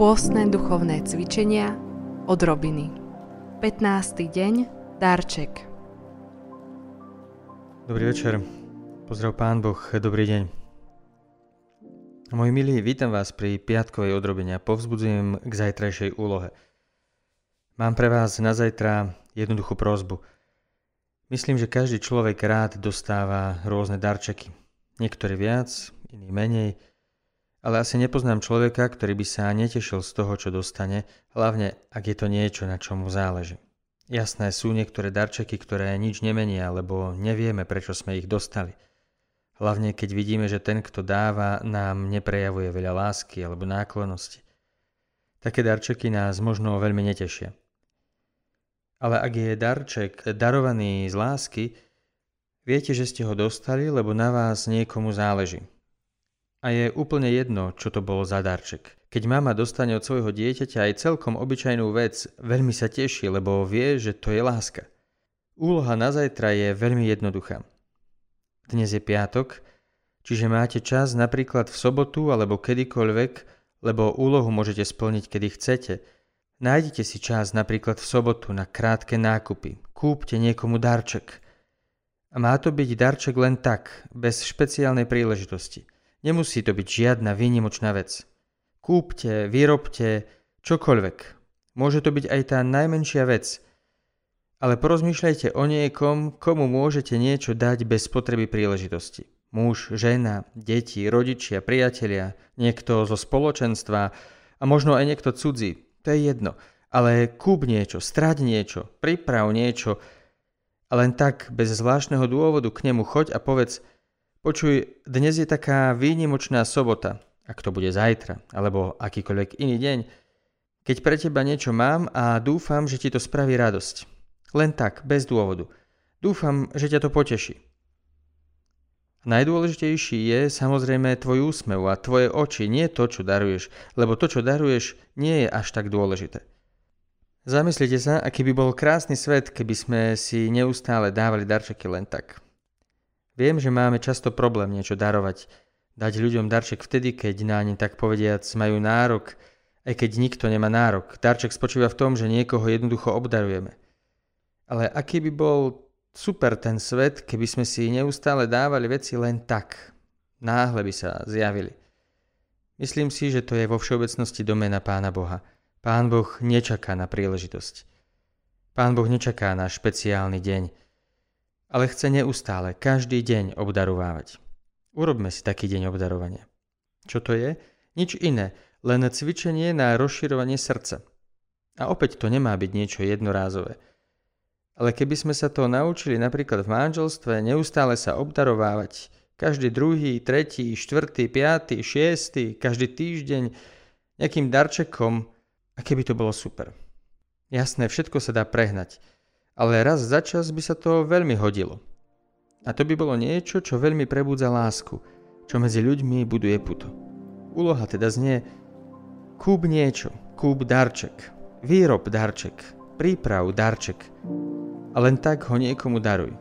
Pôstne duchovné cvičenia od Robiny 15. deň Darček Dobrý večer, pozdrav Pán Boh, dobrý deň. Moji milí, vítam vás pri piatkovej odrobenia a povzbudzujem k zajtrajšej úlohe. Mám pre vás na zajtra jednoduchú prozbu. Myslím, že každý človek rád dostáva rôzne darčeky. Niektorí viac, iní menej, ale asi nepoznám človeka, ktorý by sa netešil z toho, čo dostane, hlavne ak je to niečo, na čom mu záleží. Jasné sú niektoré darčeky, ktoré nič nemenia, lebo nevieme, prečo sme ich dostali. Hlavne keď vidíme, že ten, kto dáva, nám neprejavuje veľa lásky alebo náklonosti. Také darčeky nás možno veľmi netešia. Ale ak je darček darovaný z lásky, viete, že ste ho dostali, lebo na vás niekomu záleží. A je úplne jedno, čo to bolo za darček. Keď mama dostane od svojho dieťaťa aj celkom obyčajnú vec, veľmi sa teší, lebo vie, že to je láska. Úloha na zajtra je veľmi jednoduchá. Dnes je piatok, čiže máte čas napríklad v sobotu alebo kedykoľvek, lebo úlohu môžete splniť kedy chcete. Nájdite si čas napríklad v sobotu na krátke nákupy. Kúpte niekomu darček. A má to byť darček len tak, bez špeciálnej príležitosti. Nemusí to byť žiadna výnimočná vec. Kúpte, vyrobte, čokoľvek. Môže to byť aj tá najmenšia vec. Ale porozmýšľajte o niekom, komu môžete niečo dať bez potreby príležitosti. Muž, žena, deti, rodičia, priatelia, niekto zo spoločenstva a možno aj niekto cudzí. To je jedno. Ale kúp niečo, strať niečo, priprav niečo a len tak, bez zvláštneho dôvodu k nemu choď a povedz – Počuj, dnes je taká výnimočná sobota, ak to bude zajtra, alebo akýkoľvek iný deň, keď pre teba niečo mám a dúfam, že ti to spraví radosť. Len tak, bez dôvodu. Dúfam, že ťa to poteší. Najdôležitejší je samozrejme tvoj úsmev a tvoje oči, nie to, čo daruješ, lebo to, čo daruješ, nie je až tak dôležité. Zamyslite sa, aký by bol krásny svet, keby sme si neustále dávali darčeky len tak. Viem, že máme často problém niečo darovať. Dať ľuďom darček vtedy, keď na ne tak povediac majú nárok, aj keď nikto nemá nárok. Darček spočíva v tom, že niekoho jednoducho obdarujeme. Ale aký by bol super ten svet, keby sme si neustále dávali veci len tak. Náhle by sa zjavili. Myslím si, že to je vo všeobecnosti domena Pána Boha. Pán Boh nečaká na príležitosť. Pán Boh nečaká na špeciálny deň ale chce neustále, každý deň obdarovávať. Urobme si taký deň obdarovania. Čo to je? Nič iné, len cvičenie na rozširovanie srdca. A opäť to nemá byť niečo jednorázové. Ale keby sme sa to naučili napríklad v manželstve, neustále sa obdarovávať, každý druhý, tretí, štvrtý, piatý, šiestý, každý týždeň nejakým darčekom, a keby to bolo super. Jasné, všetko sa dá prehnať ale raz za čas by sa to veľmi hodilo. A to by bolo niečo, čo veľmi prebudza lásku, čo medzi ľuďmi buduje puto. Úloha teda znie kúp niečo, kúp darček, výrob darček, príprav darček a len tak ho niekomu daruj.